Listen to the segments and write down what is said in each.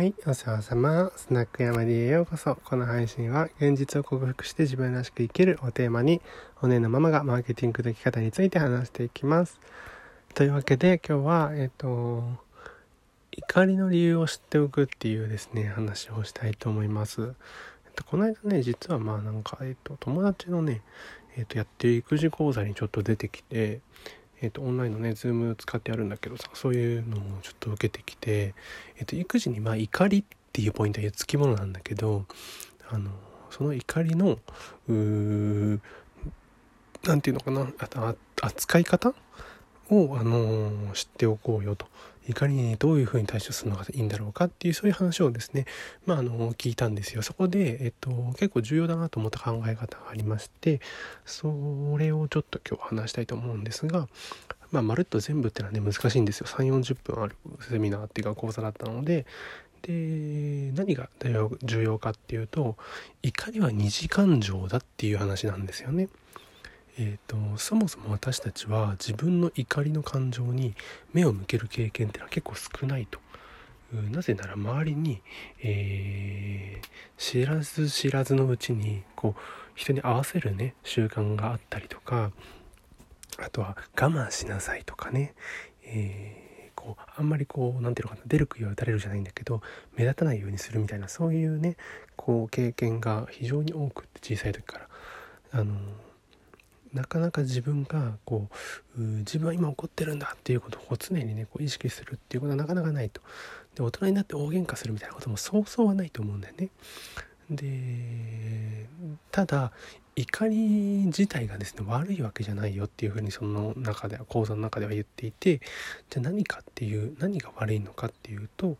はい、お世話様。スナック山 D へようこそ。この配信は、現実を克服して自分らしく生きるをテーマに、オネエのママがマーケティングの生き方について話していきます。というわけで、今日は、えっ、と、怒りの理由を知っておくっていうですね、話をしたいと思います。えっと、この間ね、実はまあなんか、えっと、友達のね、えっと、やってる育児講座にちょっと出てきて、えーと、オンラインのね、ズーム使ってやるんだけどさ、そういうのもちょっと受けてきて、え、ー、と、育児にまあ怒りっていうポイントはつきものなんだけど、あの、その怒りの、う、なんていうのかな、あ扱い方を、あの、知っておこうよと。怒りにどういうふうに対処するのがいいんだろうかっていうそういう話をですね、まあ、あの聞いたんですよ。そこで、えっと、結構重要だなと思った考え方がありましてそれをちょっと今日話したいと思うんですが、まあ、まるっと全部ってのはね難しいんですよ。3 4 0分あるセミナーっていうか講座だったのでで何が重要かっていうと怒りは二次感情だっていう話なんですよね。えーと、そもそも私たちは自分の怒りの感情に目を向ける経験っていうのは結構少ないと。なぜなら周りに、えー、知らず知らずのうちにこう人に合わせるね習慣があったりとかあとは我慢しなさいとかね、えー、こうあんまりこう何ていうのかな出る杭は打たれるじゃないんだけど目立たないようにするみたいなそういうねこう経験が非常に多くって小さい時からあのなかなか自分がこう自分は今怒ってるんだっていうことを常にねこう意識するっていうことはなかなかないと。で大人になって大喧嘩するみたいなこともそうそうはないと思うんだよね。でただ怒り自体がですね悪いわけじゃないよっていうふうにその中では講座の中では言っていてじゃあ何かっていう何が悪いのかっていうと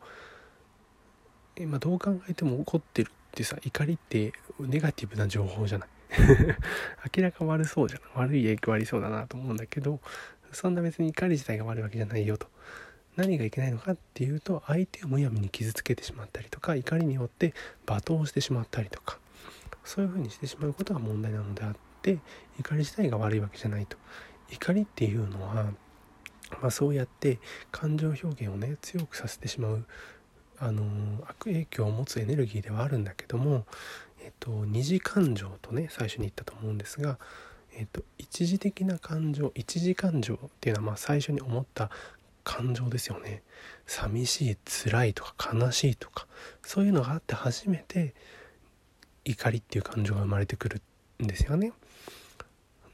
今どう考えても怒ってるってさ怒りってネガティブな情報じゃない。明らか悪そうじゃん。悪い影響ありそうだなと思うんだけどそんな別に怒り自体が悪いわけじゃないよと。何がいけないのかっていうと相手をむやみに傷つけてしまったりとか怒りによって罵倒してしまったりとかそういうふうにしてしまうことが問題なのであって怒り自体が悪いわけじゃないと。怒りっていうのは、まあ、そうやって感情表現をね強くさせてしまうあの悪影響を持つエネルギーではあるんだけどもえっと、二次感情とね最初に言ったと思うんですが、えっと、一時的な感情一時感情っていうのはまあ最初に思った感情ですよね。寂しい辛いとか悲しいとかそういうのがあって初めて怒りっていう感情が生まれてくるんですよね。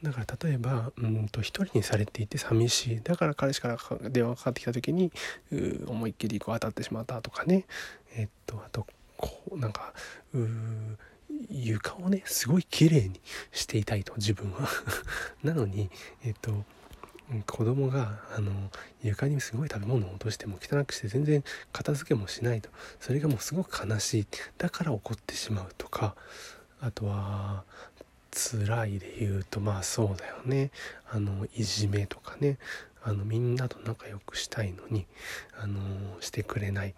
だから例えばうんと一人にされていて寂しい。だから彼氏から電話かかってきた時に思いっきりこう当たってしまったとかね。えっとあとこうなんかうー床をねすごい綺麗にしていたいと自分は。なのにえっと子供があの床にすごい食べ物を落としても汚くして全然片付けもしないと。それがもうすごく悲しい。だから怒ってしまうとかあとは辛いで言うとまあそうだよね。あのいじめとかね。あのみんなと仲良くしたいのにあのしてくれない。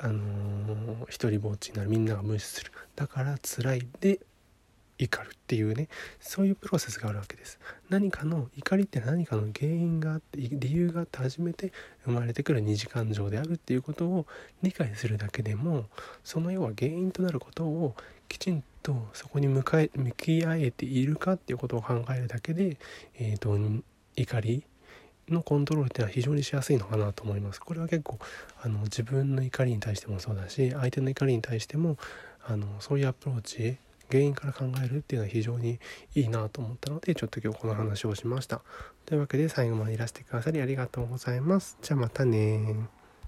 あのー、一人ぼっちになるみんなが無視する。だから辛いで怒るっていうね。そういうプロセスがあるわけです。何かの怒りって何かの原因があって理由があって初めて生まれてくる二次感情であるっていうことを理解するだけでもその要は原因となることをきちんとそこに向かえ向き合えているかっていうことを考えるだけで、えーと怒りのコントロールっていうのは非常にしやすいのかなと思います。これは結構あの自分の怒りに対してもそうだし相手の怒りに対してもあのそういうアプローチ原因から考えるっていうのは非常にいいなと思ったのでちょっと今日この話をしました。というわけで最後までいらしてくださりありがとうございます。じゃあまたね